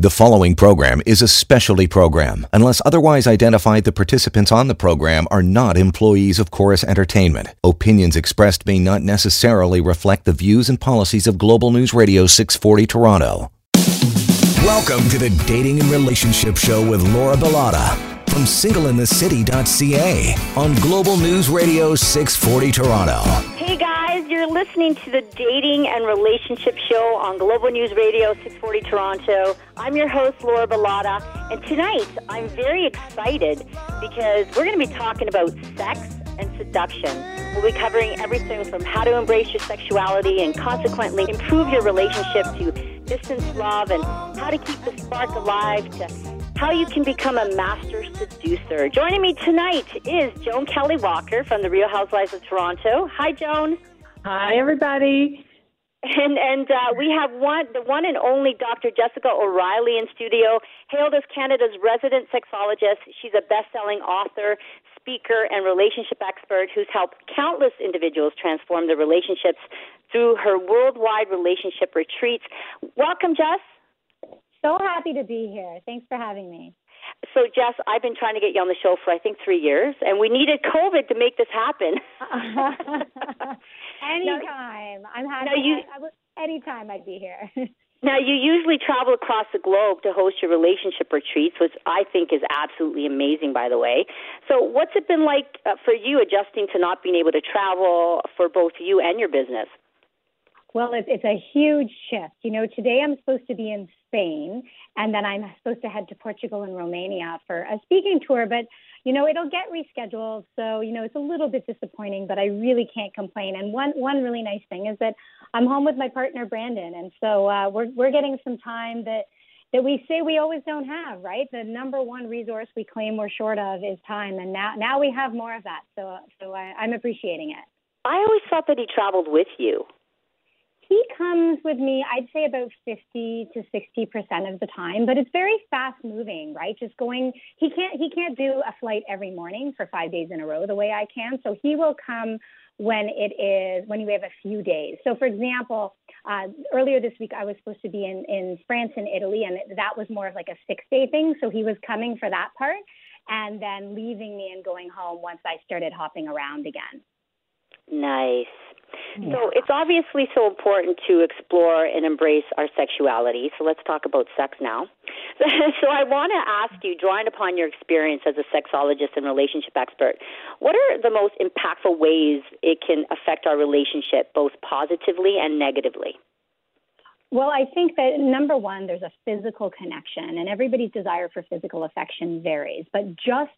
The following program is a specialty program. Unless otherwise identified, the participants on the program are not employees of Chorus Entertainment. Opinions expressed may not necessarily reflect the views and policies of Global News Radio 640 Toronto. Welcome to the Dating and Relationship Show with Laura Bilotta from singleinthecity.ca on Global News Radio 640 Toronto. Guys, you're listening to the Dating and Relationship Show on Global News Radio 640 Toronto. I'm your host, Laura Bilotta, and tonight I'm very excited because we're going to be talking about sex and seduction. We'll be covering everything from how to embrace your sexuality and consequently improve your relationship to distance love and how to keep the spark alive to how you can become a master seducer. Joining me tonight is Joan Kelley Walker from the Real Housewives of Toronto. Hi, Joan. Hi, everybody. And and uh, we have one the one and only Dr. Jessica O'Reilly in studio, hailed as Canada's resident sexologist. She's a best-selling author, speaker, and relationship expert who's helped countless individuals transform their relationships through her worldwide relationship retreats. Welcome, Jess. So happy to be here. Thanks for having me. So, Jess, I've been trying to get you on the show for I think three years, and we needed COVID to make this happen. anytime. I'm happy. Now you, I, I, anytime I'd be here. now, you usually travel across the globe to host your relationship retreats, which I think is absolutely amazing, by the way. So, what's it been like uh, for you adjusting to not being able to travel for both you and your business? Well, it's, it's a huge shift. You know, today I'm supposed to be in Spain, and then I'm supposed to head to Portugal and Romania for a speaking tour. But you know, it'll get rescheduled, so you know it's a little bit disappointing. But I really can't complain. And one one really nice thing is that I'm home with my partner Brandon, and so uh, we're we're getting some time that that we say we always don't have, right? The number one resource we claim we're short of is time, and now now we have more of that. So so I, I'm appreciating it. I always thought that he traveled with you he comes with me, I'd say about 50 to 60% of the time, but it's very fast moving, right? Just going, he can't, he can't do a flight every morning for five days in a row the way I can. So he will come when it is, when you have a few days. So for example, uh, earlier this week, I was supposed to be in, in France and Italy, and that was more of like a six day thing. So he was coming for that part and then leaving me and going home once I started hopping around again. Nice. So it's obviously so important to explore and embrace our sexuality. So let's talk about sex now. so I want to ask you, drawing upon your experience as a sexologist and relationship expert, what are the most impactful ways it can affect our relationship, both positively and negatively? Well, I think that number one, there's a physical connection, and everybody's desire for physical affection varies. But just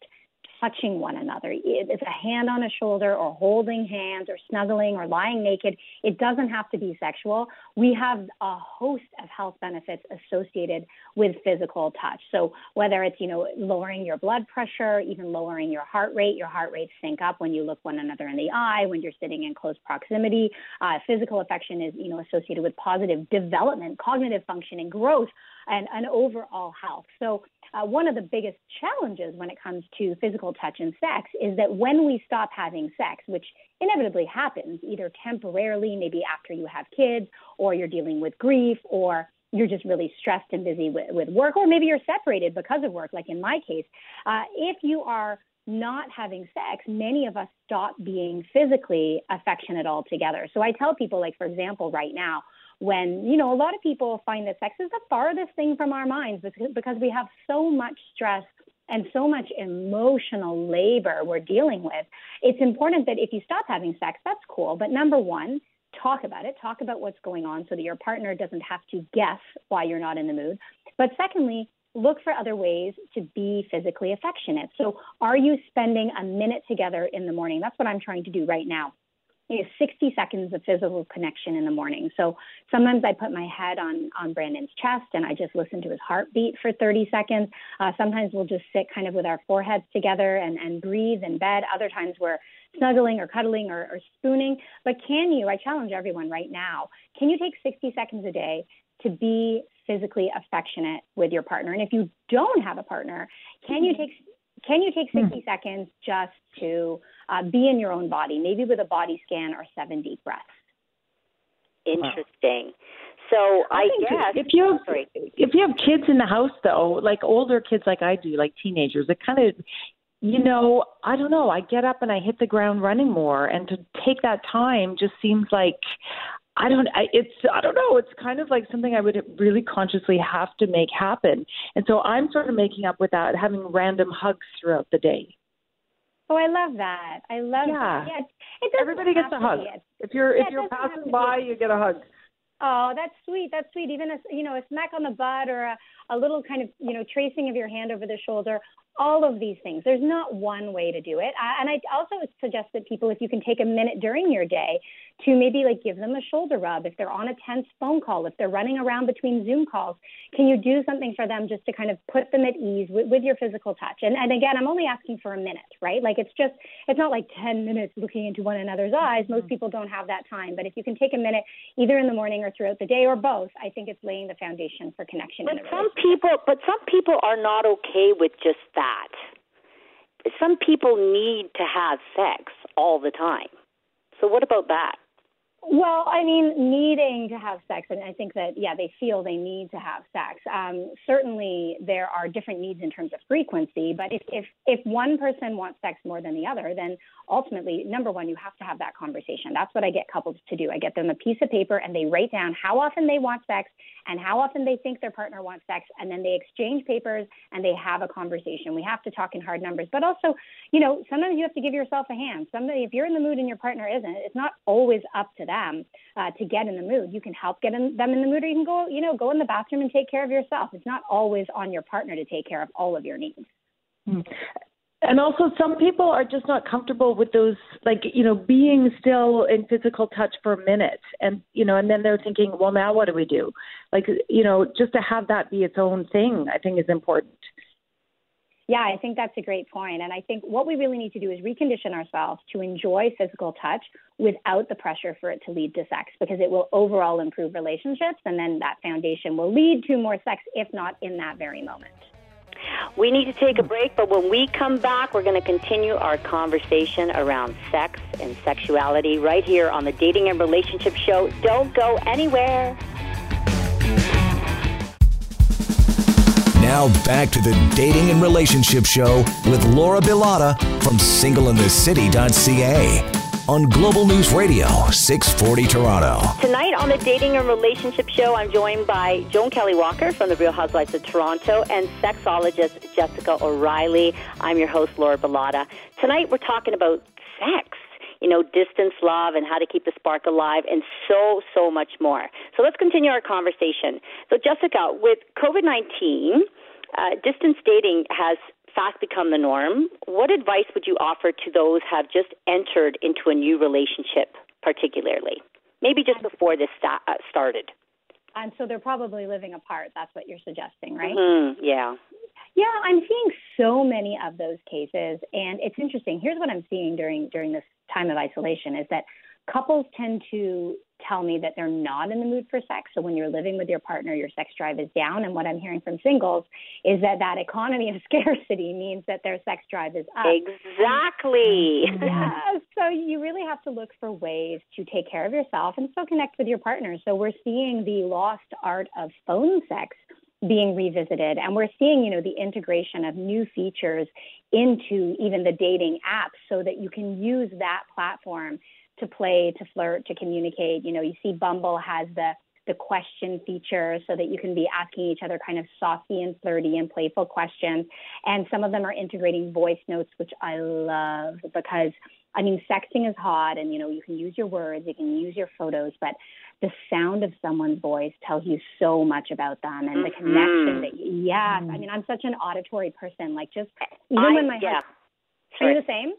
touching one another. It's a hand on a shoulder or holding hands or snuggling or lying naked. It doesn't have to be sexual. We have a host of health benefits associated with physical touch. So whether it's, you know, lowering your blood pressure, even lowering your heart rate, your heart rate sync up when you look one another in the eye, when you're sitting in close proximity. Uh, physical affection is, you know, associated with positive development, cognitive functioning, growth, and, and overall health. So uh, one of the biggest challenges when it comes to physical touch and sex is that when we stop having sex, which inevitably happens either temporarily, maybe after you have kids, or you're dealing with grief, or you're just really stressed and busy with, with work, or maybe you're separated because of work, like in my case. Uh, if you are not having sex, many of us stop being physically affectionate altogether. So I tell people, like, for example, right now, when, you know, a lot of people find that sex is the farthest thing from our minds because we have so much stress and so much emotional labor we're dealing with. It's important that if you stop having sex, that's cool. But number one, talk about it. Talk about what's going on so that your partner doesn't have to guess why you're not in the mood. But secondly, look for other ways to be physically affectionate. So, are you spending a minute together in the morning? That's what I'm trying to do right now is 60 seconds of physical connection in the morning. So sometimes I put my head on, on Brandon's chest and I just listen to his heartbeat for 30 seconds. Uh, sometimes we'll just sit kind of with our foreheads together and, and breathe in bed. Other times we're snuggling or cuddling or, or spooning. But can you, I challenge everyone right now, can you take 60 seconds a day to be physically affectionate with your partner? And if you don't have a partner, can you mm-hmm. take can you take 60 mm. seconds just to uh, be in your own body, maybe with a body scan or seven deep breaths? Interesting. So I, I think guess if you have sorry. if you have kids in the house though, like older kids like I do, like teenagers, it kind of you know, I don't know. I get up and I hit the ground running more, and to take that time just seems like I don't. I, it's I don't know. It's kind of like something I would really consciously have to make happen, and so I'm sort of making up with that, having random hugs throughout the day. Oh, I love that. I love Yeah. that. Yeah, it Everybody gets a hug. If you're Yeah, if you're passing by, you get a hug. Oh, that's sweet. That's sweet. Even a you know a smack on the butt or a, a little kind of you know tracing of your hand over the shoulder. All of these things. There's not one way to do it. And I also suggest that people, if you can take a minute during your day to maybe like give them a shoulder rub if they're on a tense phone call, if they're running around between Zoom calls, can you do something for them just to kind of put them at ease with, with your physical touch? And and again, I'm only asking for a minute, right? Like it's just it's not like 10 minutes looking into one another's eyes. Most mm-hmm. people don't have that time, but if you can take a minute either in the morning or throughout the day or both, I think it's laying the foundation for connection. But some people, but some people are not okay with just that. Some people need to have sex all the time. So what about that? Well, I mean, needing to have sex, and I think that yeah, they feel they need to have sex. Um, certainly, there are different needs in terms of frequency, but if if if one person wants sex more than the other, then ultimately, number one, you have to have that conversation. That's what I get couples to do. I get them a piece of paper and they write down how often they want sex and how often they think their partner wants sex, and then they exchange papers and they have a conversation. We have to talk in hard numbers, but also, you know, sometimes you have to give yourself a hand. Somebody, if you're in the mood and your partner isn't, it's not always up to them uh, to get in the mood. You can help get in, them in the mood, or you can go, you know, go in the bathroom and take care of yourself. It's not always on your partner to take care of all of your needs. And also, some people are just not comfortable with those, like you know, being still in physical touch for a minute, and you know, and then they're thinking, well, now what do we do? Like, you know, just to have that be its own thing, I think is important. Yeah, I think that's a great point. And I think what we really need to do is recondition ourselves to enjoy physical touch without the pressure for it to lead to sex because it will overall improve relationships. And then that foundation will lead to more sex, if not in that very moment. We need to take a break, but when we come back, we're going to continue our conversation around sex and sexuality right here on the Dating and Relationship Show. Don't go anywhere. Now back to the Dating and Relationship Show with Laura Bilotta from singleinthecity.ca on Global News Radio 640 Toronto. Tonight on the Dating and Relationship Show, I'm joined by Joan Kelley Walker from the Real Housewives of Toronto and sexologist Jessica O'Reilly. I'm your host, Laura Bilotta. Tonight we're talking about sex. You know, distance love and how to keep the spark alive, and so, so much more. So let's continue our conversation. So, Jessica, with COVID 19, uh, distance dating has fast become the norm. What advice would you offer to those who have just entered into a new relationship, particularly? Maybe just before this uh, started. And so they're probably living apart. That's what you're suggesting, right? Mm, yeah. Yeah, I'm seeing so many of those cases, and it's interesting. Here's what I'm seeing during during this time of isolation: is that couples tend to tell me that they're not in the mood for sex. So when you're living with your partner, your sex drive is down. And what I'm hearing from singles is that that economy of scarcity means that their sex drive is up. Exactly. Mm-hmm. yeah, so you really have to look for ways to take care of yourself and still connect with your partner. So we're seeing the lost art of phone sex being revisited and we're seeing you know the integration of new features into even the dating apps so that you can use that platform to play to flirt to communicate you know you see bumble has the the question feature so that you can be asking each other kind of saucy and flirty and playful questions and some of them are integrating voice notes which i love because I mean, sexting is hot, and you know, you can use your words, you can use your photos, but the sound of someone's voice tells you so much about them and the Mhm. connection that. Yes, I mean, I'm such an auditory person. Like, just even I- when my yeah. husband, are you the same?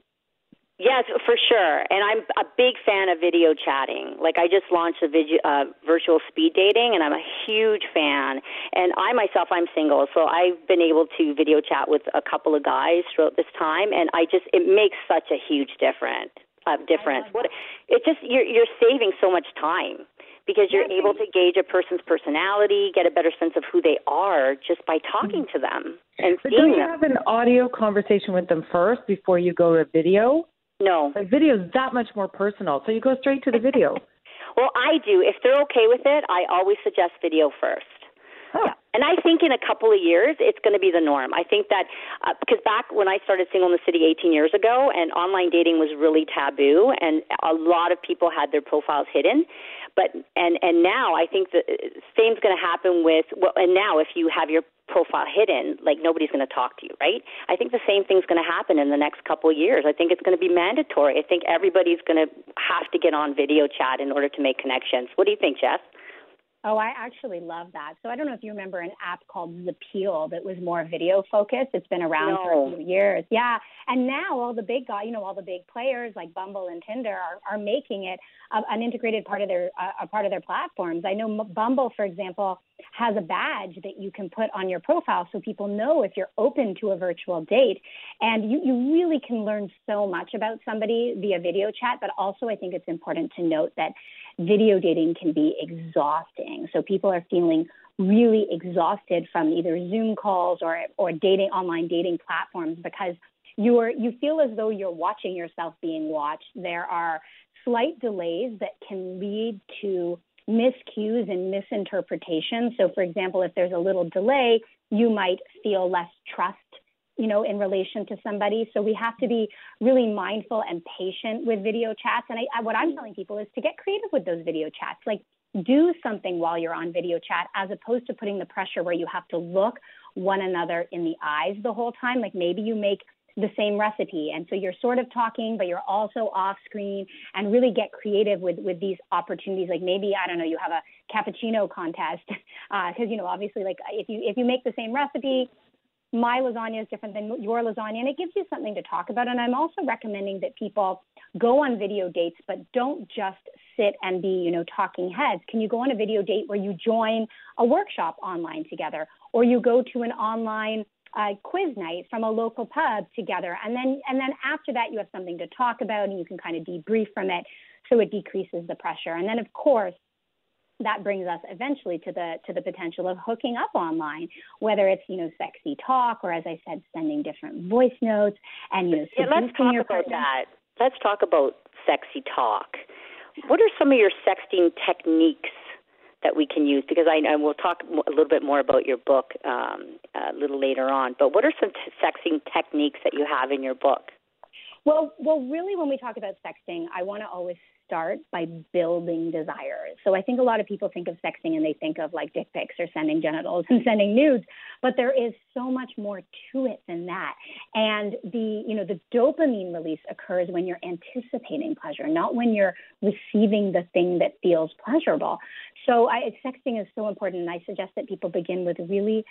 Yes, for sure. And I'm a big fan of video chatting. Like I just launched a video, uh, virtual speed dating, and I'm a huge fan. And I myself, I'm single, so I've been able to video chat with a couple of guys throughout this time, and I just it makes such a huge difference. Uh, difference. What it just you're you're saving so much time because you're Yeah, able to gauge a person's personality, get a better sense of who they are just by talking to them and But don't you them. have an audio conversation with them first before you go to video? No, Like video is that much more personal, so you go straight to the video. Well, I do. If they're okay with it, I always suggest video first. Huh. Yeah. And I think in a couple of years, it's going to be the norm. I think that uh, because back when I started Single in the City 18 years ago, and online dating was really taboo, and a lot of people had their profiles hidden. But and and now I think the same's going to happen with well, and now if you have your profile hidden, like nobody's going to talk to you, right? I think the same thing's going to happen in the next couple of years. I think it's going to be mandatory. I think everybody's going to have to get on video chat in order to make connections. What do you think, Jess? Oh, I actually love that. So I don't know if you remember an app called Zapeel that was more video focused. It's been around no. for a few years. Yeah. And now all the big guys, you know, all the big players like Bumble and Tinder are, are making it a, an integrated part of their a part of their platforms. I know Bumble, for example, has a badge that you can put on your profile so people know if you're open to a virtual date. And you, you really can learn so much about somebody via video chat. But also, I think it's important to note that video dating can be exhausting. So people are feeling really exhausted from either Zoom calls or or dating online dating platforms because you're you feel as though you're watching yourself being watched. There are slight delays that can lead to miscues and misinterpretations. So for example, if there's a little delay, you might feel less trust you know, in relation to somebody. So we have to be really mindful and patient with video chats. And I, I, what I'm telling people is to get creative with those video chats. Like, do something while you're on video chat as opposed to putting the pressure where you have to look one another in the eyes the whole time. Like, maybe you make the same recipe. And so you're sort of talking, but you're also off screen and really get creative with, with these opportunities. Like maybe, I don't know, you have a cappuccino contest. Uh, cause you know, obviously like if you, if you make the same recipe, my lasagna is different than your lasagna, and it gives you something to talk about. And I'm also recommending that people go on video dates, but don't just sit and be, you know, talking heads. Can you go on a video date where you join a workshop online together, or you go to an online uh, quiz night from a local pub together, and then and then after that you have something to talk about, and you can kind of debrief from it, so it decreases the pressure. And then of course that brings us eventually to the to the potential of hooking up online, whether it's you know sexy talk or as I said, sending different voice notes and you know yeah, let's talk about that. Let's talk about sexy talk. What are some of your sexting techniques that we can use? Because I, I will talk a little bit more about your book um, a little later on. But what are some t- sexting techniques that you have in your book? Well, well, really, when we talk about sexting, I want to always start by building desires. So I think a lot of people think of sexting and they think of like dick pics or sending genitals and sending nudes, but there is so much more to it than that. And the, you know, the dopamine release occurs when you're anticipating pleasure, not when you're receiving the thing that feels pleasurable. So I, sexting is so important, and I suggest that people begin with really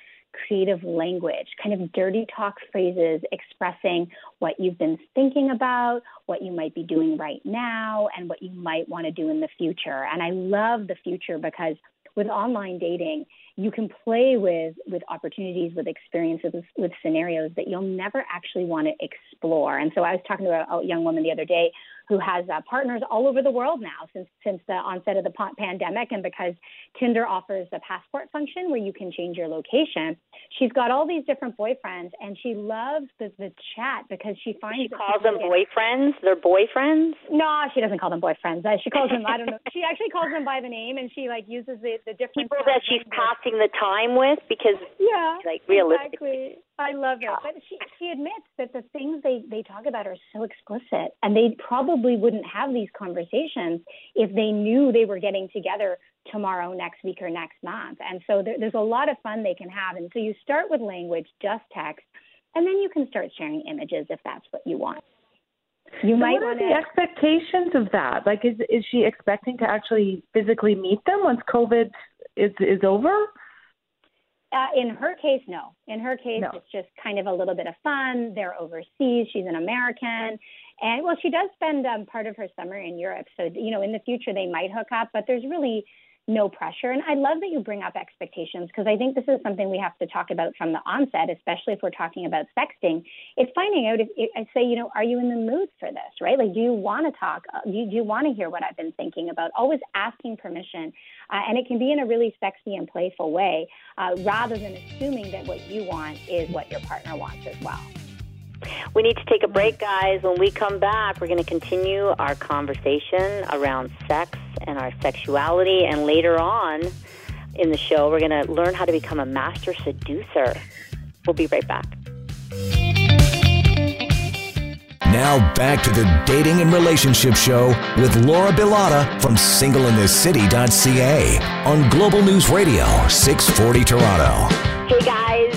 creative language, kind of dirty talk phrases expressing what you've been thinking about, what you might be doing right now, and what you might want to do in the future. And I love the future because with online dating, you can play with with opportunities, with experiences, with, scenarios that you'll never actually want to explore. And so I was talking to a, a young woman the other day who has uh, partners all over the world now since since the onset of the pandemic, and because Tinder offers the passport function where you can change your location, she's got all these different boyfriends, and she loves the, the chat because she finds she calls them boyfriends. They're boyfriends. No, she doesn't call them boyfriends. Uh, she calls them I don't know. She actually calls them by the name, and she like uses the the different people that she's passing the time with because yeah, like realistically. Exactly. I love it. But she she admits that the things they they talk about are so explicit, and they probably wouldn't have these conversations if they knew they were getting together tomorrow, next week, or next month. And so there, there's a lot of fun they can have. And so you start with language, just text, and then you can start sharing images if that's what you want. You so might what are the expectations of that? Like, is is she expecting to actually physically meet them once COVID is is over? Uh, in her case, no. In her case, no. it's just kind of a little bit of fun. They're overseas. She's an American. And well, she does spend um, part of her summer in Europe. So, you know, in the future, they might hook up, but there's really no pressure. And I love that you bring up expectations because I think this is something we have to talk about from the onset, especially if we're talking about sexting. It's finding out if I say, you know, are you in the mood for this, right? Like, do you want to talk? Uh, do you, you want to hear what I've been thinking about? Always asking permission. Uh, and it can be in a really sexy and playful way uh, rather than assuming that what you want is what your partner wants as well. We need to take a break, guys. When we come back, we're going to continue our conversation around sex and our sexuality. And later on in the show, we're going to learn how to become a master seducer. We'll be right back. Now back to the Dating and Relationship Show with Laura Bilotta from singleinthecity.ca on Global News Radio, 640 Toronto. Hey guys,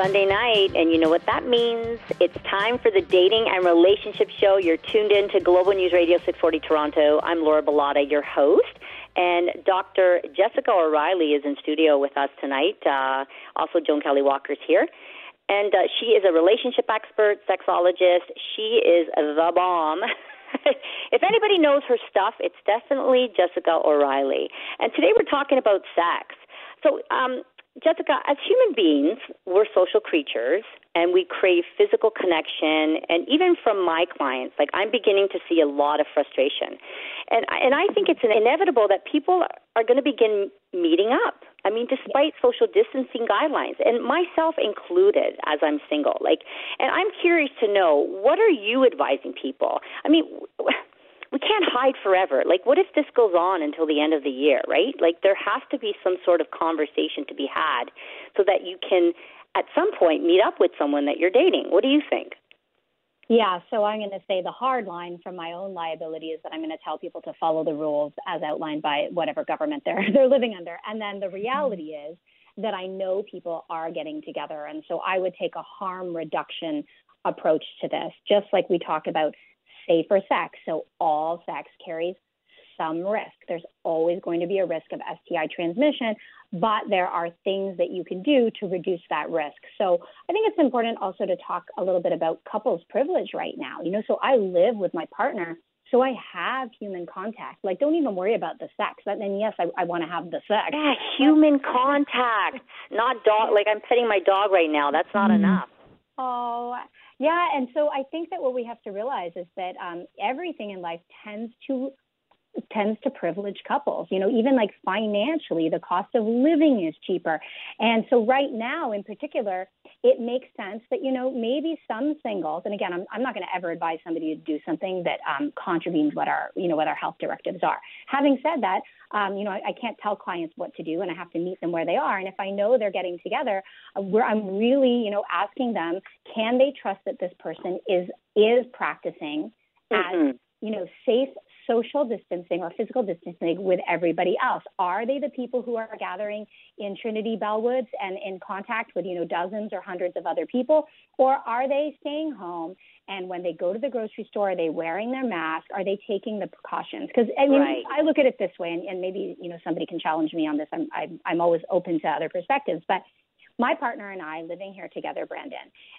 Sunday night, and you know what that means. It's time for the Dating and Relationship Show. You're tuned in to Global News Radio 640 Toronto. I'm Laura Bilotta, your host. And Dr. Jessica O'Reilly is in studio with us tonight. Uh, also, Joan Kelley Walker's here. And uh, she is a relationship expert, sexologist. She is the bomb. if anybody knows her stuff, it's definitely Jessica O'Reilly. And today we're talking about sex. So, um, Jessica, as human beings, we're social creatures and we crave physical connection. And even from my clients, like I'm beginning to see a lot of frustration. And, and I think it's inevitable that people are going to begin meeting up. I mean, despite social distancing guidelines, and myself included, as I'm single. Like, and I'm curious to know what are you advising people? I mean, we can't hide forever. Like, what if this goes on until the end of the year, right? Like, there has to be some sort of conversation to be had so that you can, at some point, meet up with someone that you're dating. What do you think? Yeah, so I'm going to say the hard line from my own liability is that I'm going to tell people to follow the rules as outlined by whatever government they're they're living under. And then the reality mm-hmm. is that I know people are getting together and so I would take a harm reduction approach to this, just like we talk about safer sex. So all sex carries some risk. There's always going to be a risk of STI transmission, but there are things that you can do to reduce that risk. So I think it's important also to talk a little bit about couples privilege right now. You know, so I live with my partner. So I have human contact. Like, don't even worry about the sex. And then, yes, I, I want to have the sex. Yeah, human contact, not dog. Like I'm petting my dog right now. That's not mm. enough. Oh, yeah, and so I think that what we have to realize is that um, everything in life tends to tends to privilege couples. You know, even like financially, the cost of living is cheaper. And so right now in particular, it makes sense that, you know, maybe some singles, and again, I'm, I'm not going to ever advise somebody to do something that um, contravenes what our, you know, what our health directives are. Having said that, um, you know, I, I can't tell clients what to do and I have to meet them where they are. And if I know they're getting together, uh, where I'm really, you know, asking them, can they trust that this person is, is practicing mm-hmm. as, you know, safe social distancing or physical distancing with everybody else? Are they the people who are gathering in Trinity Bellwoods and in contact with, you know, dozens or hundreds of other people? Or are they staying home and when they go to the grocery store, are they wearing their mask? Are they taking the precautions? Because I mean, right. I look at it this way, and, and maybe you know somebody can challenge me on this. I'm, I'm I'm always open to other perspectives, but my partner and I living here together, Brandon,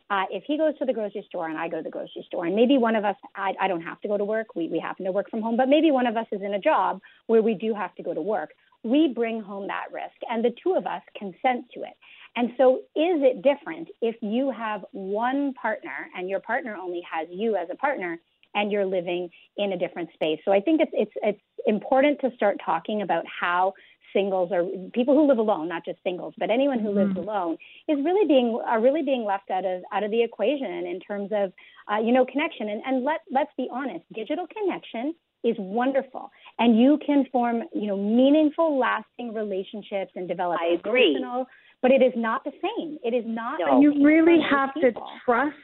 uh, if he goes to the grocery store and I go to the grocery store, and maybe one of us, I, I don't have to go to work, we, we happen to work from home, but maybe one of us is in a job where we do have to go to work, we bring home that risk, and the two of us consent to it. And so, is it different if you have one partner and your partner only has you as a partner? and you're living in a different space. So I think it's it's it's important to start talking about how singles or people who live alone, not just singles, but anyone who mm-hmm. lives alone is really being are really being left out of out of the equation in terms of uh, you know connection. And and let let's be honest, digital connection is wonderful, and you can form you know meaningful, lasting relationships and develop. I agree. Personal, but it is not the same. It is not. No. And you really have to trust.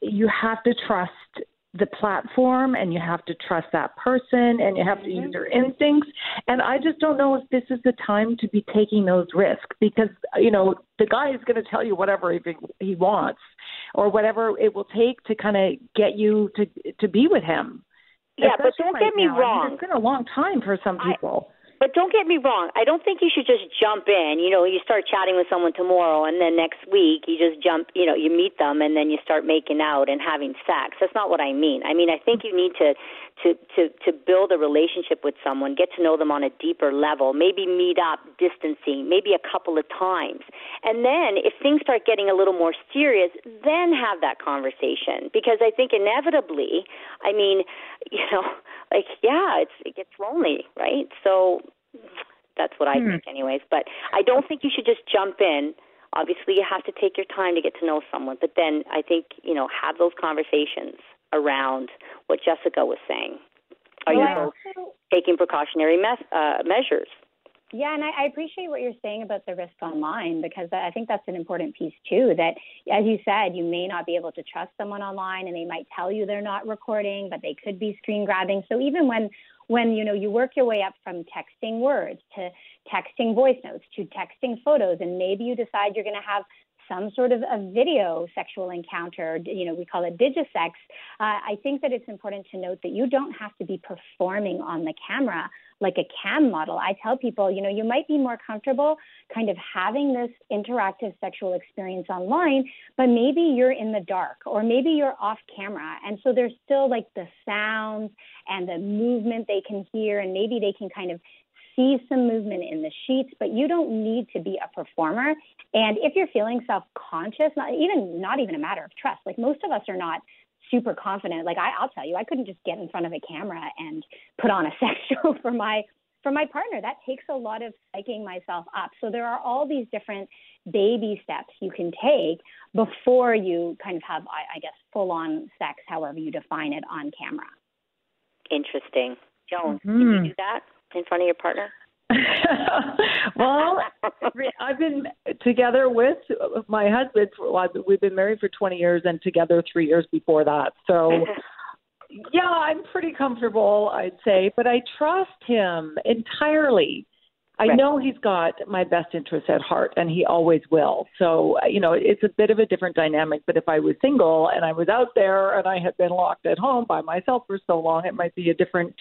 You have to trust the platform and you have to trust that person and you have to use mm-hmm. your instincts and i just don't know if this is the time to be taking those risks because you know the guy is going to tell you whatever he, he wants or whatever it will take to kind of get you to to be with him yeah but don't right get me now. wrong I mean, it's been a long time for some people I, but don't get me wrong. I don't think you should just jump in. You know, you start chatting with someone tomorrow, and then next week you just jump. You know, you meet them, and then you start making out and having sex. That's not what I mean. I mean, I think you need to to to to build a relationship with someone, get to know them on a deeper level. Maybe meet up, distancing, maybe a couple of times, and then if things start getting a little more serious, then have that conversation. Because I think inevitably, I mean, you know like yeah, it's it gets lonely, right? So that's what I hmm. think, anyways. But I don't think you should just jump in obviously you have to take your time to get to know someone, but then I think, you know, have those conversations around what Jessica was saying. Are well, you also, taking precautionary me- uh, measures? Yeah, and I, I appreciate what you're saying about the risk online because I think that's an important piece too. That, as you said, you may not be able to trust someone online, and they might tell you they're not recording, but they could be screen grabbing. So even when when you know you work your way up from texting words to texting voice notes to texting photos, and maybe you decide you're going to have some sort of a video sexual encounter, you know, we call it digisex, uh, I think that it's important to note that you don't have to be performing on the camera like a cam model. I tell people, you know, you might be more comfortable kind of having this interactive sexual experience online, but maybe you're in the dark or maybe you're off camera. And so there's still like the sounds and the movement they can hear, and maybe they can kind of see some movement in the sheets, but you don't need to be a performer. And if you're feeling self-conscious, not even not even a matter of trust. Like most of us are not super confident. Like I, I'll tell you, I couldn't just get in front of a camera and put on a sex show for my for my partner. That takes a lot of psyching myself up. So there are all these different baby steps you can take before you kind of have, I, I guess, full on sex, however you define it, on camera. Interesting. Joan, mm-hmm. did you mm-hmm. do that? In front of your partner? well, I've been together with my husband. For, we've been married for 20 years and together three years before that. So, mm-hmm. yeah, I'm pretty comfortable, I'd say, but I trust him entirely. I right. know he's got my best interests at heart, and he always will. So, you know, it's a bit of a different dynamic. But if I was single and I was out there and I had been locked at home by myself for so long, it might be a different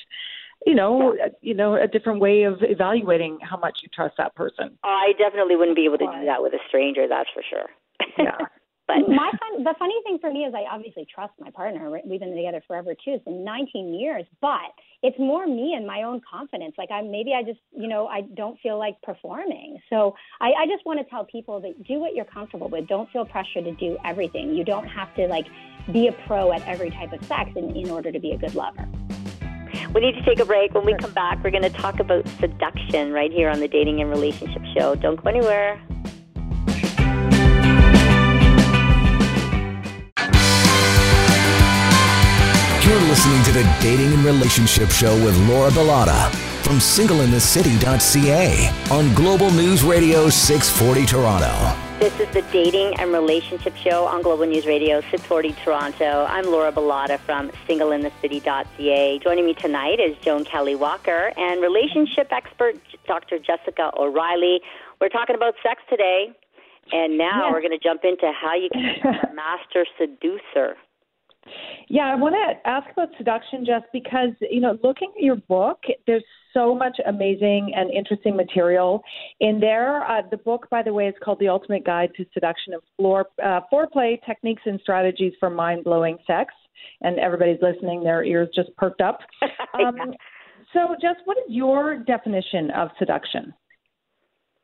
you know, yeah. you know, a different way of evaluating how much you trust that person. I definitely wouldn't be able to do that with a stranger. That's for sure. Yeah. but my fun, the funny thing for me is I obviously trust my partner. We've been together forever too. It's been 19 years, but it's more me and my own confidence. Like I maybe I just you know I don't feel like performing. So I, I just want to tell people that do what you're comfortable with. Don't feel pressure to do everything. You don't have to like be a pro at every type of sex in, in order to be a good lover. We need to take a break. When we come back, we're going to talk about seduction right here on the Dating and Relationship Show. Don't go anywhere. You're listening to the Dating and Relationship Show with Laura Bilotta from singleinthecity.ca on Global News Radio 640 Toronto. This is the Dating and Relationship Show on Global News Radio 640 Toronto. I'm Laura Bilotta from singleinthecity.ca. Joining me tonight is Joan Kelley Walker and relationship expert Dr. Jessica O'Reilly. We're talking about sex today, and now we're going to jump into how you can become a master seducer. Yeah, I want to ask about seduction just because, you know, looking at your book, there's so much amazing and interesting material in there. Uh, the book, by the way, is called The Ultimate Guide to Seduction and Floor, uh, Foreplay Techniques and Strategies for Mind Blowing Sex. And everybody's listening, their ears just perked up. Um, yeah. So, Jess, what is your definition of seduction?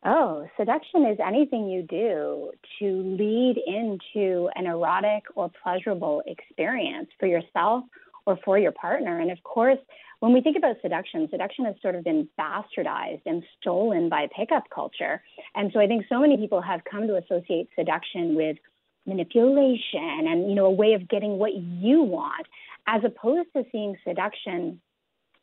Oh, seduction is anything you do to lead into an erotic or pleasurable experience for yourself or for your partner. And of course, when we think about seduction, seduction has sort of been bastardized and stolen by pickup culture. And so I think so many people have come to associate seduction with manipulation and you know a way of getting what you want as opposed to seeing seduction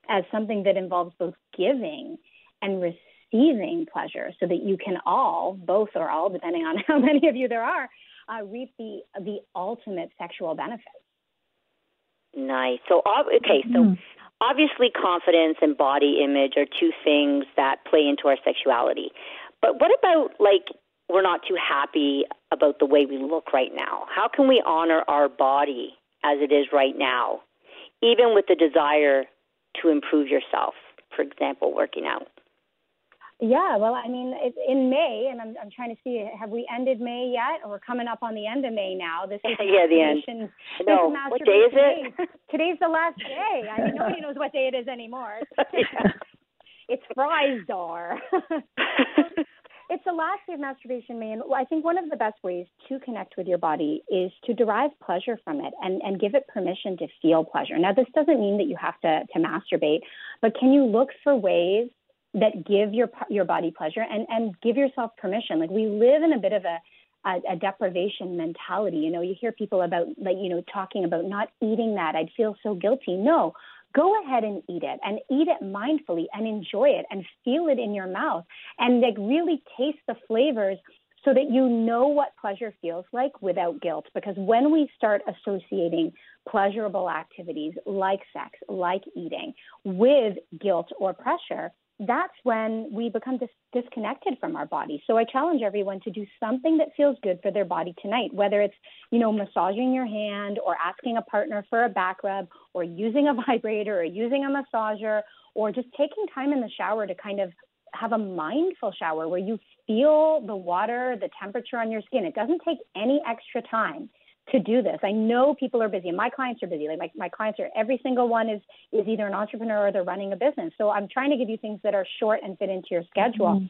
as something that involves both giving and receiving pleasure so that you can all both or all depending on how many of you there are uh, reap the the ultimate sexual benefits Nice. So, okay, so mm-hmm. obviously, confidence and body image are two things that play into our sexuality. But what about like we're not too happy about the way we look right now? How can we honor our body as it is right now, even with the desire to improve yourself? For example, working out. Yeah, well, I mean, it's in May, and I'm, I'm trying to see, have we ended May yet? Or we're coming up on the end of May now. This is yeah, the end. No, what day is it? Day. Today's the last day. I mean, nobody knows what day it is anymore. it's Friday. it's the last day of masturbation, May, and I think one of the best ways to connect with your body is to derive pleasure from it and, and give it permission to feel pleasure. Now, this doesn't mean that you have to, to masturbate, but can you look for ways that give your your body pleasure and and give yourself permission. Like we live in a bit of a a, a deprivation mentality. You know, you hear people about like you know talking about not eating that. I'd feel so guilty. No, go ahead and eat it and eat it mindfully and enjoy it and feel it in your mouth and like really taste the flavors so that you know what pleasure feels like without guilt. Because when we start associating pleasurable activities like sex, like eating, with guilt or pressure, that's when we become dis- disconnected from our body. So I challenge everyone to do something that feels good for their body tonight, whether it's, you know, massaging your hand or asking a partner for a back rub or using a vibrator or using a massager or just taking time in the shower to kind of have a mindful shower where you feel the water, the temperature on your skin. It doesn't take any extra time to do this. I know people are busy my clients are busy. Like my, my clients are every single one is is either an entrepreneur or they're running a business. So I'm trying to give you things that are short and fit into your schedule. Mm-hmm.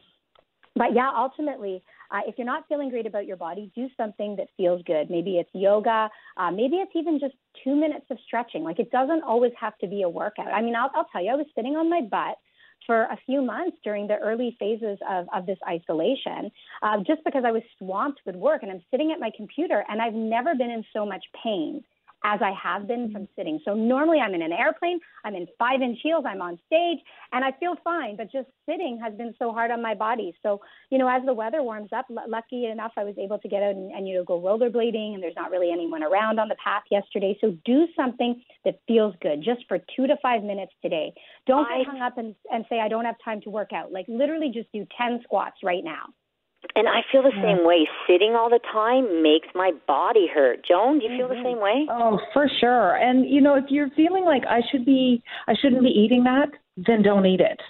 But yeah, ultimately, uh, if you're not feeling great about your body, do something that feels good. Maybe it's yoga. Uh, maybe it's even just two minutes of stretching. Like it doesn't always have to be a workout. I mean, I'll, I'll tell you, I was sitting on my butt for a few months during the early phases of, of this isolation, uh, just because I was swamped with work and I'm sitting at my computer and I've never been in so much pain as I have been from mm-hmm. sitting. So normally I'm in an airplane, I'm in five inch heels, I'm on stage, and I feel fine. But just sitting has been so hard on my body. So, you know, as the weather warms up, l- lucky enough, I was able to get out and, and, you know, go rollerblading, and there's not really anyone around on the path yesterday. So do something that feels good just for two to five minutes today. Don't I, get hung up and, and say, I don't have time to work out. Like literally just do 10 squats right now. And I feel the same way. Sitting all the time makes my body hurt. Joan, do you feel mm-hmm. the same way? Oh, for sure. And you know, if you're feeling like I should be I shouldn't be eating that, then don't eat it.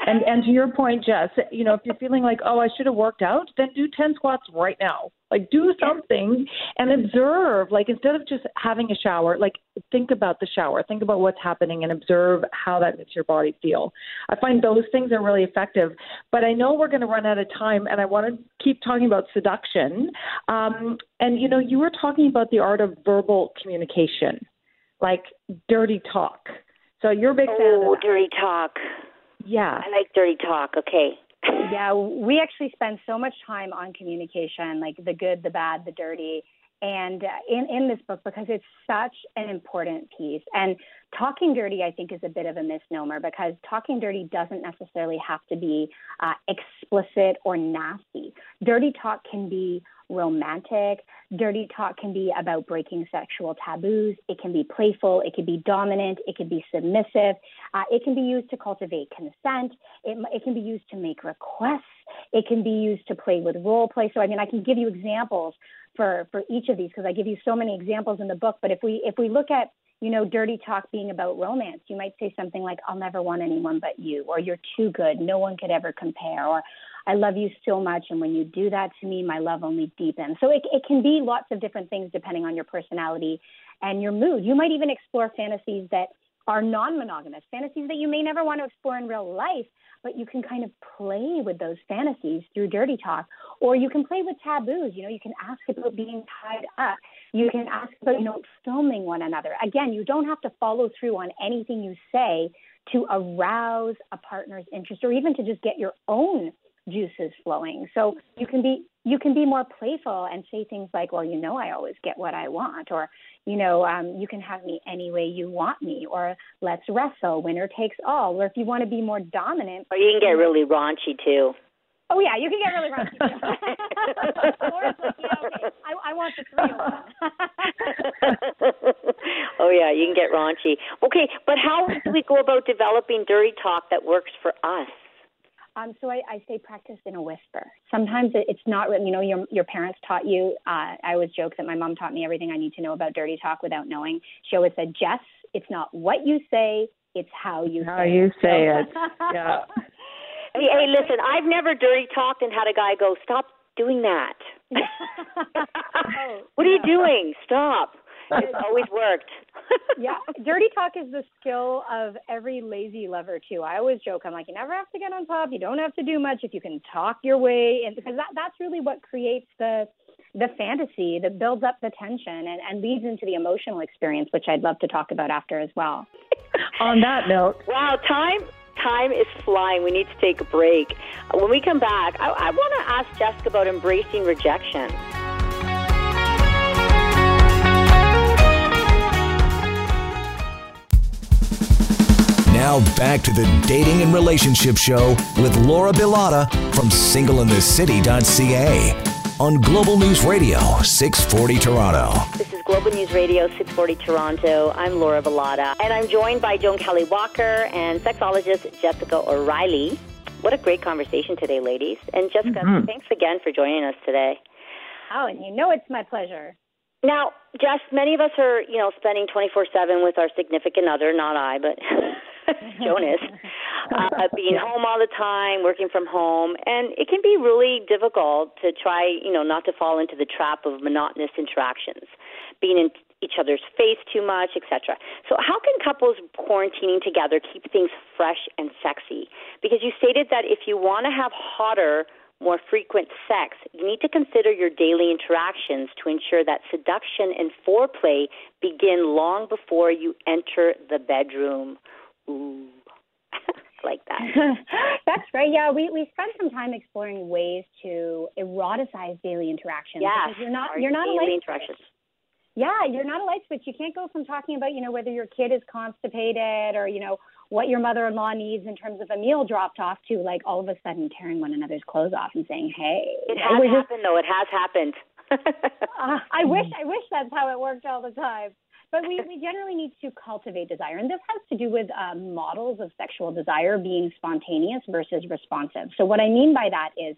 And and to your point, Jess, you know, if you're feeling like, oh, I should have worked out, then do ten squats right now. Like do something and observe. Like instead of just having a shower, like think about the shower, think about what's happening and observe how that makes your body feel. I find those things are really effective. But I know we're going to run out of time, and I want to keep talking about seduction. Um, and you know, you were talking about the art of verbal communication, like dirty talk. So you're a big oh, fan of dirty talk. Yeah. I like dirty talk. Okay. yeah, we actually spend so much time on communication, like the good, the bad, the dirty, and uh, in in this book because it's such an important piece. And talking dirty, I think, is a bit of a misnomer because talking dirty doesn't necessarily have to be uh, explicit or nasty. Dirty talk can be romantic. Dirty talk can be about breaking sexual taboos. It can be playful. It can be dominant. It can be submissive. Uh, it can be used to cultivate consent. It, it can be used to make requests. It can be used to play with role play. So, I mean, I can give you examples for, for each of these because I give you so many examples in the book. But if we if we look at you know, dirty talk being about romance. You might say something like, I'll never want anyone but you, or you're too good, no one could ever compare, or I love you so much, and when you do that to me, my love only deepens. So it, it can be lots of different things depending on your personality and your mood. You might even explore fantasies that are non monogamous, fantasies that you may never want to explore in real life, but you can kind of play with those fantasies through dirty talk. Or you can play with taboos. You know, you can ask about being tied up. You can ask about, you know, filming one another. Again, you don't have to follow through on anything you say to arouse a partner's interest or even to just get your own juices flowing. So you can be you can be more playful and say things like, "Well, you know, I always get what I want," or you know, um, you can have me any way you want me, or let's wrestle, winner takes all. Or if you want to be more dominant, or you can get really raunchy too. Oh yeah, you can get really raunchy. like, okay, I, I want the three oh yeah, you can get raunchy. Okay, but how do we go about developing dirty talk that works for us? Um, so I, I say practice in a whisper. Sometimes it, it's not, you know, your your parents taught you. Uh, I always joke that my mom taught me everything I need to know about dirty talk without knowing. She always said, "Jess, it's not what you say, it's how you how say you it. say it." Yeah. hey, hey, listen, I've never dirty talked and had a guy go, "Stop doing that." oh, what are you doing? Stop. It's always worked. Yeah, dirty talk is the skill of every lazy lover too. I always joke. I'm like, you never have to get on top. You don't have to do much if you can talk your way, and because that that's really what creates the the fantasy that builds up the tension and, and leads into the emotional experience, which I'd love to talk about after as well. on that note, wow, time time is flying. We need to take a break. When we come back, I, I want to ask Jessica about embracing rejection. Now back to the Dating and Relationship Show with Laura Bilotta from singleinthecity.ca on Global News Radio 640 Toronto. This is Global News Radio 640 Toronto. I'm Laura Bilotta, and I'm joined by Joan Kelley Walker and sexologist Jessica O'Reilly. What a great conversation today, ladies. And Jessica, mm-hmm. thanks again for joining us today. Oh, and you know it's my pleasure. Now, Jess, many of us are, you know, spending 24/7 with our significant other, not I, but Jonas, uh, being home all the time, working from home, and it can be really difficult to try, you know, not to fall into the trap of monotonous interactions, being in each other's face too much, etc. So, how can couples quarantining together keep things fresh and sexy? Because you stated that if you want to have hotter more frequent sex, you need to consider your daily interactions to ensure that seduction and foreplay begin long before you enter the bedroom. Ooh. like that. That's right. Yeah, we we spent some time exploring ways to eroticize daily interactions. Yeah, you're not you're not daily interactions. Yeah, you're not a light switch. You can't go from talking about you know whether your kid is constipated or you know what your mother-in-law needs in terms of a meal dropped off to like all of a sudden tearing one another's clothes off and saying, "Hey." It has happened just, though. It has happened. uh, I wish I wish that's how it worked all the time. But we, we generally need to cultivate desire. And this has to do with um, models of sexual desire being spontaneous versus responsive. So, what I mean by that is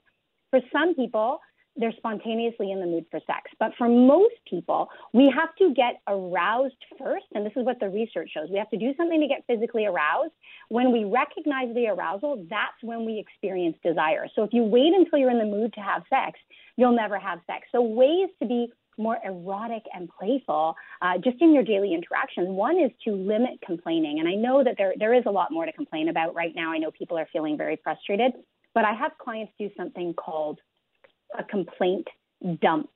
for some people, they're spontaneously in the mood for sex. But for most people, we have to get aroused first. And this is what the research shows. We have to do something to get physically aroused. When we recognize the arousal, that's when we experience desire. So if you wait until you're in the mood to have sex, you'll never have sex. So ways to be more erotic and playful uh, just in your daily interactions. One is to limit complaining. And I know that there, there is a lot more to complain about right now. I know people are feeling very frustrated, but I have clients do something called a complaint dump.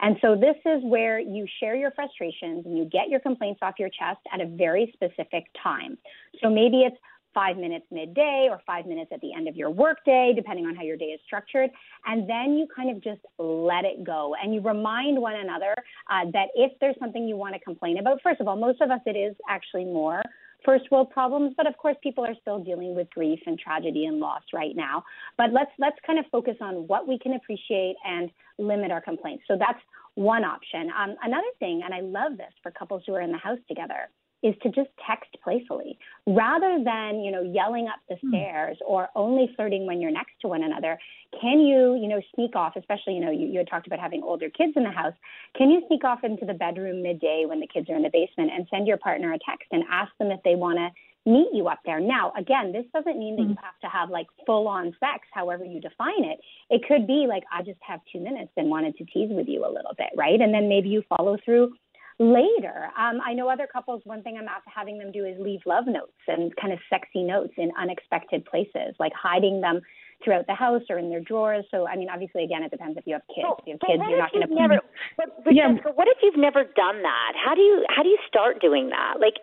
And so this is where you share your frustrations and you get your complaints off your chest at a very specific time. So maybe it's five minutes midday or five minutes at the end of your workday, depending on how your day is structured. And then you kind of just let it go and you remind one another uh, that if there's something you want to complain about, first of all, most of us it is actually more first world problems, but of course people are still dealing with grief and tragedy and loss right now. But let's let's kind of focus on what we can appreciate and limit our complaints. So that's one option. Um, another thing, and I love this for couples who are in the house together, is to just text playfully rather than you know yelling up the hmm. stairs or only flirting when you're next to one another. Can you you know sneak off especially you know you, you had talked about having older kids in the house. Can you sneak off into the bedroom midday when the kids are in the basement and send your partner a text and ask them if they want to meet you up there? Now again this doesn't mean that you hmm. have to have like full on sex however you define it. It could be like i just have two minutes and wanted to tease with you a little bit right? And then maybe you follow through later. Um, I know other couples, one thing I'm having them do is leave love notes and kind of sexy notes in unexpected places, like hiding them throughout the house or in their drawers. So, I mean, obviously, again, it depends if you have kids. if you have kids, you're not going to. Never, but, but yeah. Jessica, what if you've never done that? How do you how do you start doing that? Like,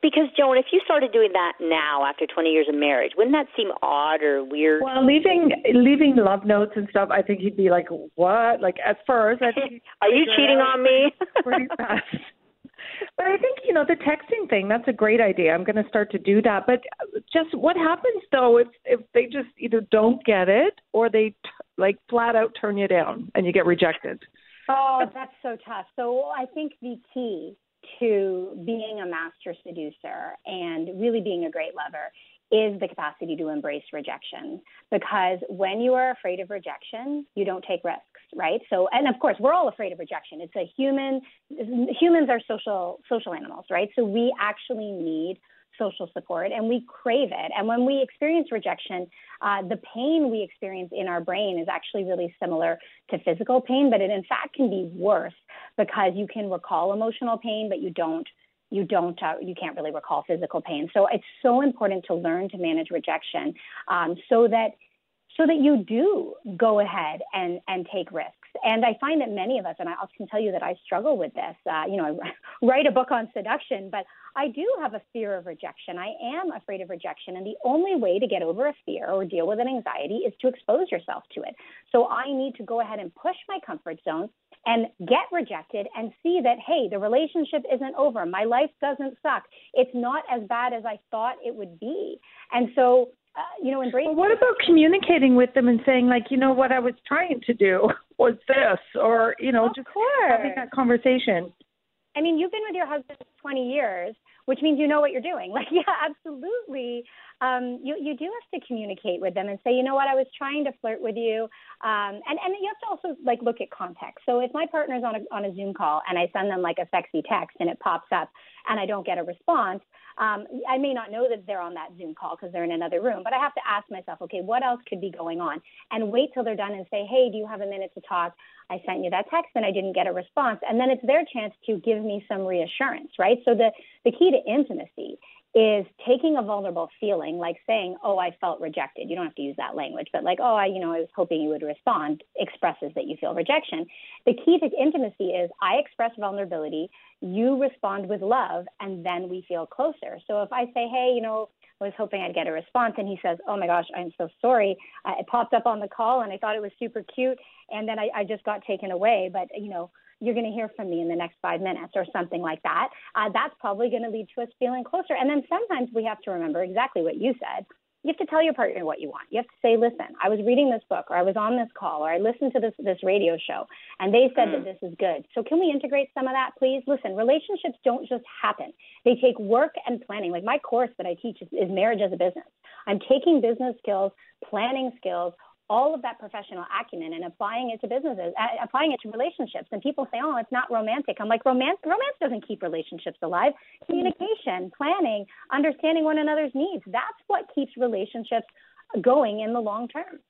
because Joan, if you started doing that now after 20 years of marriage, wouldn't that seem odd or weird? Well, leaving leaving love notes and stuff, I think he'd be like, "What?" Like at first, I think. Are you cheating on me? pretty fast. But I think you know the texting thing—that's a great idea. I'm going to start to do that. But just what happens though if if they just either don't get it or they t- like flat out turn you down and you get rejected? Oh, that's so tough. So I think the key to being a master seducer and really being a great lover is the capacity to embrace rejection. Because when you are afraid of rejection, you don't take risks, right? So, and of course, we're all afraid of rejection. It's a human, humans are social, social animals, right? So we actually need social support and we crave it. And when we experience rejection, uh, the pain we experience in our brain is actually really similar to physical pain, but it in fact can be worse because you can recall emotional pain, but you don't you don't uh, you can't really recall physical pain. So it's so important to learn to manage rejection um, so that so that you do go ahead and and take risks. And I find that many of us, and I can tell you that I struggle with this. Uh, you know, I write a book on seduction, but I do have a fear of rejection. I am afraid of rejection, and the only way to get over a fear or deal with an anxiety is to expose yourself to it. So I need to go ahead and push my comfort zone and get rejected and see that, hey, the relationship isn't over. My life doesn't suck. It's not as bad as I thought it would be. And so, uh, you know, embrace. Well, what about communicating with them and saying, like, you know, what I was trying to do was this, or, you know, of just course. having that conversation? I mean, you've been with your husband 20 years, which means you know what you're doing. Like, yeah, absolutely um, you you do have to communicate with them and say, you know what, I was trying to flirt with you, um, and and you have to also like look at context. So if my partner's on a on a Zoom call and I send them like a sexy text and it pops up and I don't get a response, um, I may not know that they're on that Zoom call because they're in another room, but I have to ask myself, okay, what else could be going on? And wait till they're done and say, hey, do you have a minute to talk? I sent you that text and I didn't get a response. And then it's their chance to give me some reassurance, right? So the, the key to intimacy is taking a vulnerable feeling, like saying, "Oh, I felt rejected." You don't have to use that language, but like, "Oh, I, you know, I was hoping you would respond," expresses that you feel rejection. The key to intimacy is I express vulnerability, you respond with love, and then we feel closer. So if I say, "Hey, you know," I was hoping I'd get a response, and he says, "Oh my gosh, I'm so sorry. It popped up on the call, and I thought it was super cute, and then I, I just got taken away." But you know, you're going to hear from me in the next five minutes or something like that. Uh, that's probably going to lead to us feeling closer. And then sometimes we have to remember exactly what you said. You have to tell your partner what you want. You have to say, listen, I was reading this book or I was on this call or I listened to this, this radio show and they said mm. that this is good. So can we integrate some of that, please? Listen, relationships don't just happen. They take work and planning. Like my course that I teach is, is marriage as a business. I'm taking business skills, planning skills, all of that professional acumen and applying it to businesses, uh, applying it to relationships. And people say, "Oh, it's not romantic." I'm like, "Romance, romance doesn't keep relationships alive. Communication, planning, understanding one another's needs—that's what keeps relationships going in the long term."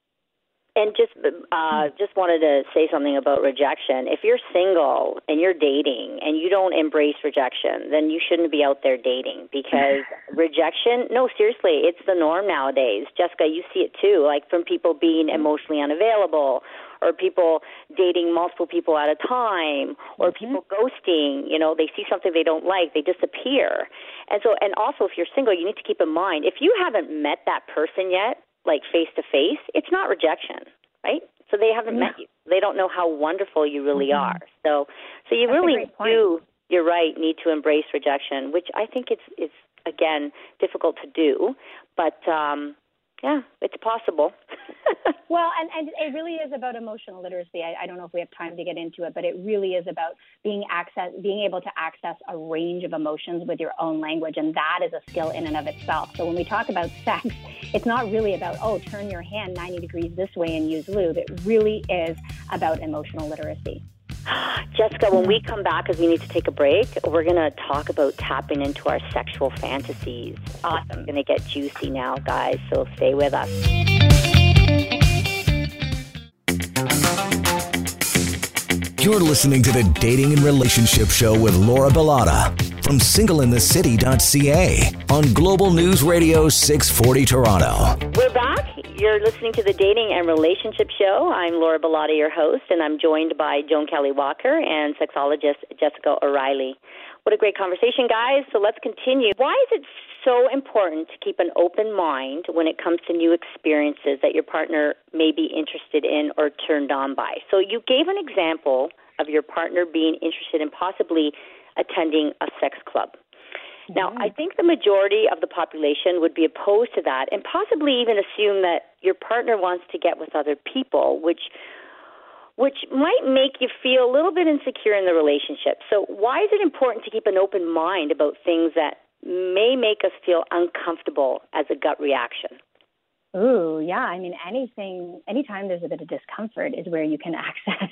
And just uh, just wanted to say something about rejection. If you're single and you're dating and you don't embrace rejection, then you shouldn't be out there dating because rejection. No, seriously, it's the norm nowadays. Jessica, you see it too, like from people being emotionally unavailable, or people dating multiple people at a time, or mm-hmm. people ghosting. You know, they see something they don't like, they disappear. And so, and also, if you're single, you need to keep in mind if you haven't met that person yet like face to face, it's not rejection, right? So they haven't yeah. met you. They don't know how wonderful you really mm-hmm. are. So so you That's really do you're right, need to embrace rejection, which I think it's it's again difficult to do, but um yeah, it's possible. well, and, and it really is about emotional literacy. I, I don't know if we have time to get into it, but it really is about being access, being able to access a range of emotions with your own language, and that is a skill in and of itself. So when we talk about sex, it's not really about oh, turn your hand 90 degrees this way and use lube. It really is about emotional literacy. Jessica, when we come back, because we need to take a break, we're going to talk about tapping into our sexual fantasies. Awesome. going to get juicy now, guys, so stay with us. You're listening to the Dating and Relationship Show with Laura Bilotta from singleinthecity.ca on Global News Radio 640 Toronto. We're back. You're listening to the Dating and Relationship Show. I'm Laura Bilotta, your host, and I'm joined by Joan Kelley Walker and sexologist Jessica O'Reilly. What a great conversation, guys. So let's continue. Why is it so important to keep an open mind when it comes to new experiences that your partner may be interested in or turned on by? So you gave an example of your partner being interested in possibly attending a sex club. Now, mm-hmm. I think the majority of the population would be opposed to that and possibly even assume that your partner wants to get with other people, which which might make you feel a little bit insecure in the relationship. So, why is it important to keep an open mind about things that may make us feel uncomfortable as a gut reaction? Ooh, yeah. I mean, anything, anytime there's a bit of discomfort is where you can access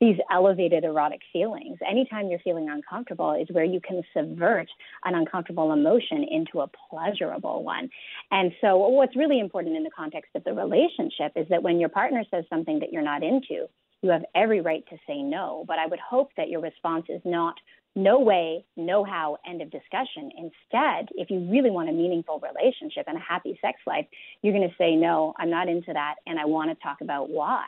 these elevated erotic feelings. Anytime you're feeling uncomfortable is where you can subvert an uncomfortable emotion into a pleasurable one. And so, what's really important in the context of the relationship is that when your partner says something that you're not into, you have every right to say no. But I would hope that your response is not no way, no how, end of discussion. Instead, if you really want a meaningful relationship and a happy sex life, you're going to say, no, I'm not into that, and I want to talk about why.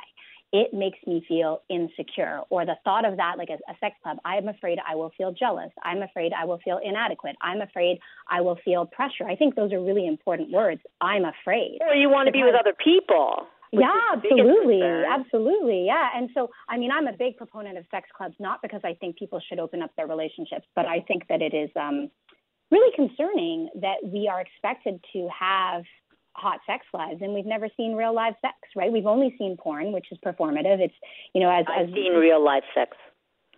It makes me feel insecure, or the thought of that, like a, a sex club, I'm afraid I will feel jealous. I'm afraid I will feel inadequate. I'm afraid I will feel pressure. I think those are really important words. I'm afraid. Or you want to be with other people. Yeah, absolutely. Absolutely. Yeah. And so, I mean, I'm a big proponent of sex clubs, not because I think people should open up their relationships, but I think that it is um, really concerning that we are expected to have hot sex lives and we've never seen real live sex, right? We've only seen porn, which is performative. It's, you know, as I've as, seen real live sex.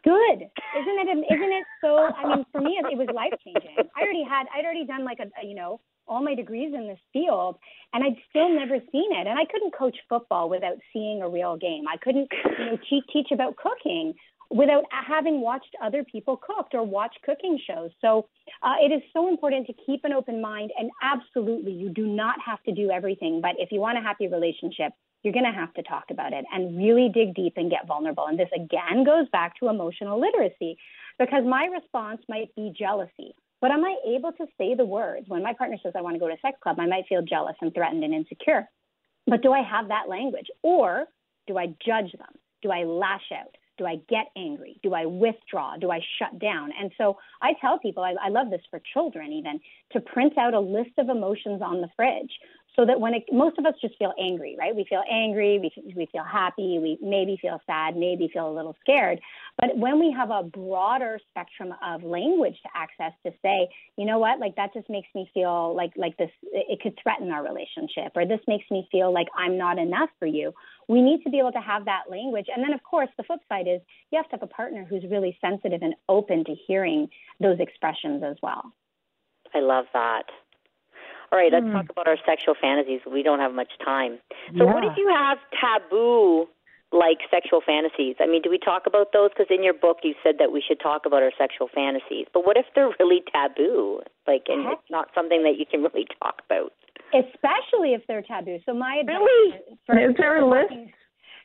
Good, isn't it? Isn't it so? I mean, for me, it, it was life changing. I already had, I'd already done like a, a, you know, all my degrees in this field, and I'd still never seen it. And I couldn't coach football without seeing a real game. I couldn't, you know, teach teach about cooking without having watched other people cooked or watch cooking shows. So uh, it is so important to keep an open mind. And absolutely, you do not have to do everything. But if you want a happy relationship, you're going to have to talk about it and really dig deep and get vulnerable. And this again goes back to emotional literacy because my response might be jealousy. But am I able to say the words? When my partner says, I want to go to a sex club, I might feel jealous and threatened and insecure. But do I have that language? Or do I judge them? Do I lash out? Do I get angry? Do I withdraw? Do I shut down? And so I tell people, I, I love this for children even, to print out a list of emotions on the fridge so that when it, most of us just feel angry, right? We feel angry, we, we feel happy, we maybe feel sad, maybe feel a little scared. But when we have a broader spectrum of language to access to say, you know what, like that just makes me feel like like this, it could threaten our relationship, or this makes me feel like I'm not enough for you. We need to be able to have that language. And then, of course, the flip side is you have to have a partner who's really sensitive and open to hearing those expressions as well. I love that. All right, let's mm. talk about our sexual fantasies. We don't have much time. So, yeah. what if you have taboo like sexual fantasies? I mean, do we talk about those? Because in your book, you said that we should talk about our sexual fantasies. But what if they're really taboo? Like, and Heck. it's not something that you can really talk about? Especially if they're taboo. So, my advice really? for, is there a list?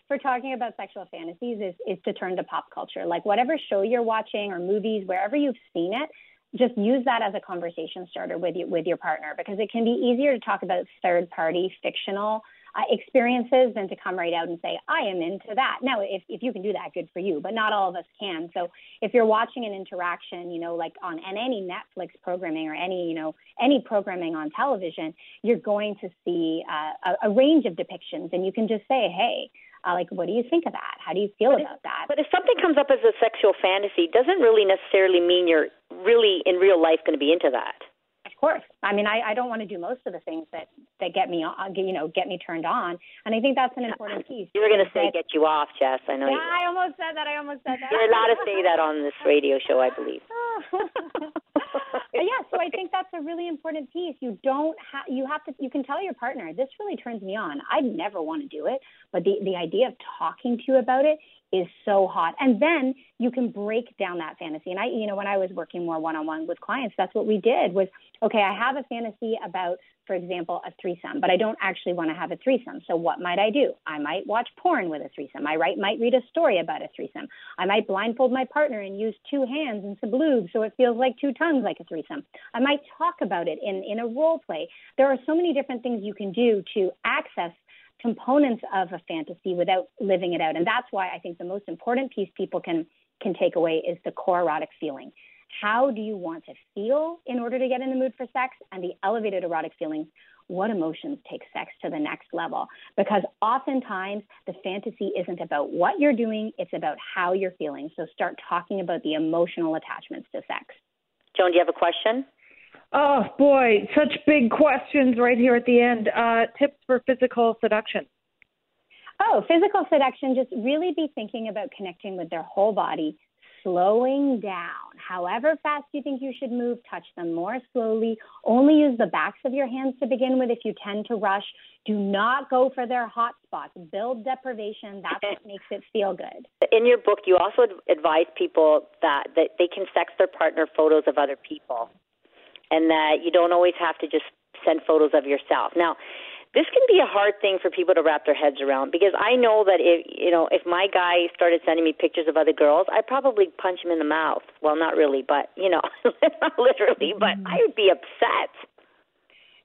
for talking about sexual fantasies is, is to turn to pop culture. Like, whatever show you're watching or movies, wherever you've seen it, just use that as a conversation starter with you, with your partner because it can be easier to talk about third party fictional uh, experiences than to come right out and say I am into that. Now, if if you can do that, good for you. But not all of us can. So if you're watching an interaction, you know, like on and any Netflix programming or any you know any programming on television, you're going to see uh, a, a range of depictions, and you can just say, hey. Uh, like, what do you think of that? How do you feel but about if, that? But if something comes up as a sexual fantasy, doesn't really necessarily mean you're really in real life going to be into that. Of course. I mean, I, I don't want to do most of the things that that get me uh, on, you know, get me turned on, and I think that's an important piece. You were going to say get you off, Jess. I know. Yeah, you I almost said that. I almost said that. You're allowed to say that on this radio show, I believe. yeah, so I think that's a really important piece. You don't have you have to you can tell your partner this really turns me on. I'd never want to do it, but the the idea of talking to you about it is so hot. And then you can break down that fantasy. And I, you know, when I was working more one on one with clients, that's what we did was, okay, I have a fantasy about, for example, a threesome, but I don't actually want to have a threesome. So what might I do? I might watch porn with a threesome. I might, might read a story about a threesome. I might blindfold my partner and use two hands and some lube so it feels like two tongues like a threesome. I might talk about it in, in a role play. There are so many different things you can do to access components of a fantasy without living it out. And that's why I think the most important piece people can can take away is the core erotic feeling. How do you want to feel in order to get in the mood for sex? And the elevated erotic feelings, what emotions take sex to the next level? Because oftentimes the fantasy isn't about what you're doing, it's about how you're feeling. So start talking about the emotional attachments to sex. Joan, do you have a question? Oh boy, such big questions right here at the end. Uh, tips for physical seduction. Oh, physical seduction, just really be thinking about connecting with their whole body, slowing down. However fast you think you should move, touch them more slowly. Only use the backs of your hands to begin with if you tend to rush. Do not go for their hot spots. Build deprivation. That's what makes it feel good. In your book, you also advise people that, that they can sex their partner photos of other people and that you don't always have to just send photos of yourself. Now, this can be a hard thing for people to wrap their heads around because I know that if you know if my guy started sending me pictures of other girls, I'd probably punch him in the mouth. Well, not really, but you know, not literally, but mm-hmm. I would be upset.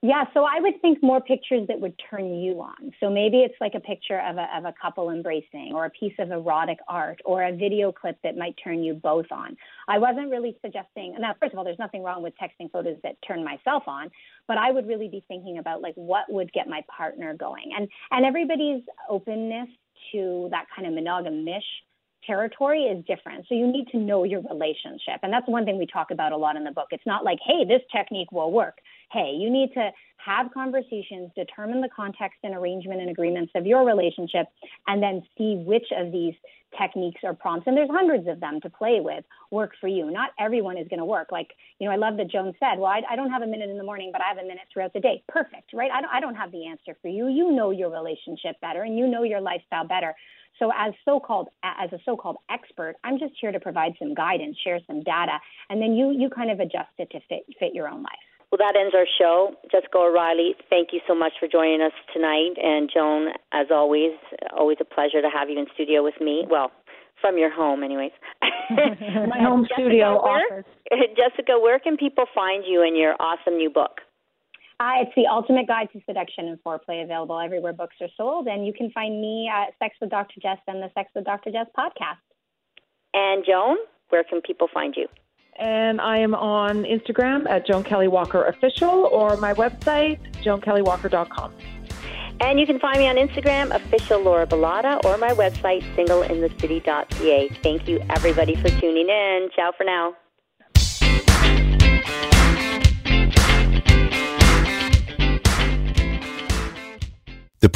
Yeah, so I would think more pictures that would turn you on. So maybe it's like a picture of a, of a couple embracing, or a piece of erotic art, or a video clip that might turn you both on. I wasn't really suggesting, now, first of all, there's nothing wrong with texting photos that turn myself on, but I would really be thinking about like what would get my partner going. And, and everybody's openness to that kind of monogamish territory is different. So you need to know your relationship. And that's one thing we talk about a lot in the book. It's not like, hey, this technique will work. Hey, you need to have conversations, determine the context and arrangement and agreements of your relationship, and then see which of these techniques or prompts, and there's hundreds of them to play with, work for you. Not everyone is going to work. Like, you know, I love that Joan said, well, I, I, don't have a minute in the morning, but I have a minute throughout the day. Perfect, right? I don't, I don't have the answer for you. You know your relationship better and you know your lifestyle better. So as so-called as a so-called expert, I'm just here to provide some guidance, share some data, and then you you kind of adjust it to fit fit your own life. Well, that ends our show. Jessica O'Reilly, thank you so much for joining us tonight. And Joan, as always, always a pleasure to have you in studio with me. Well, from your home, anyways. My home Jessica, studio where, office. Jessica, where can people find you in your awesome new book? Uh, it's the Ultimate Guide to Seduction and Foreplay, available everywhere books are sold. And you can find me at Sex with Dr. Jess and the Sex with Dr. Jess podcast. And Joan, where can people find you? And I am on Instagram at Joan Kelley Walker Official or my website, joankelleywalker.com. And you can find me on Instagram, official Laura Bilotta, or my website, singleinthecity.ca. Thank you, everybody, for tuning in. Ciao for now.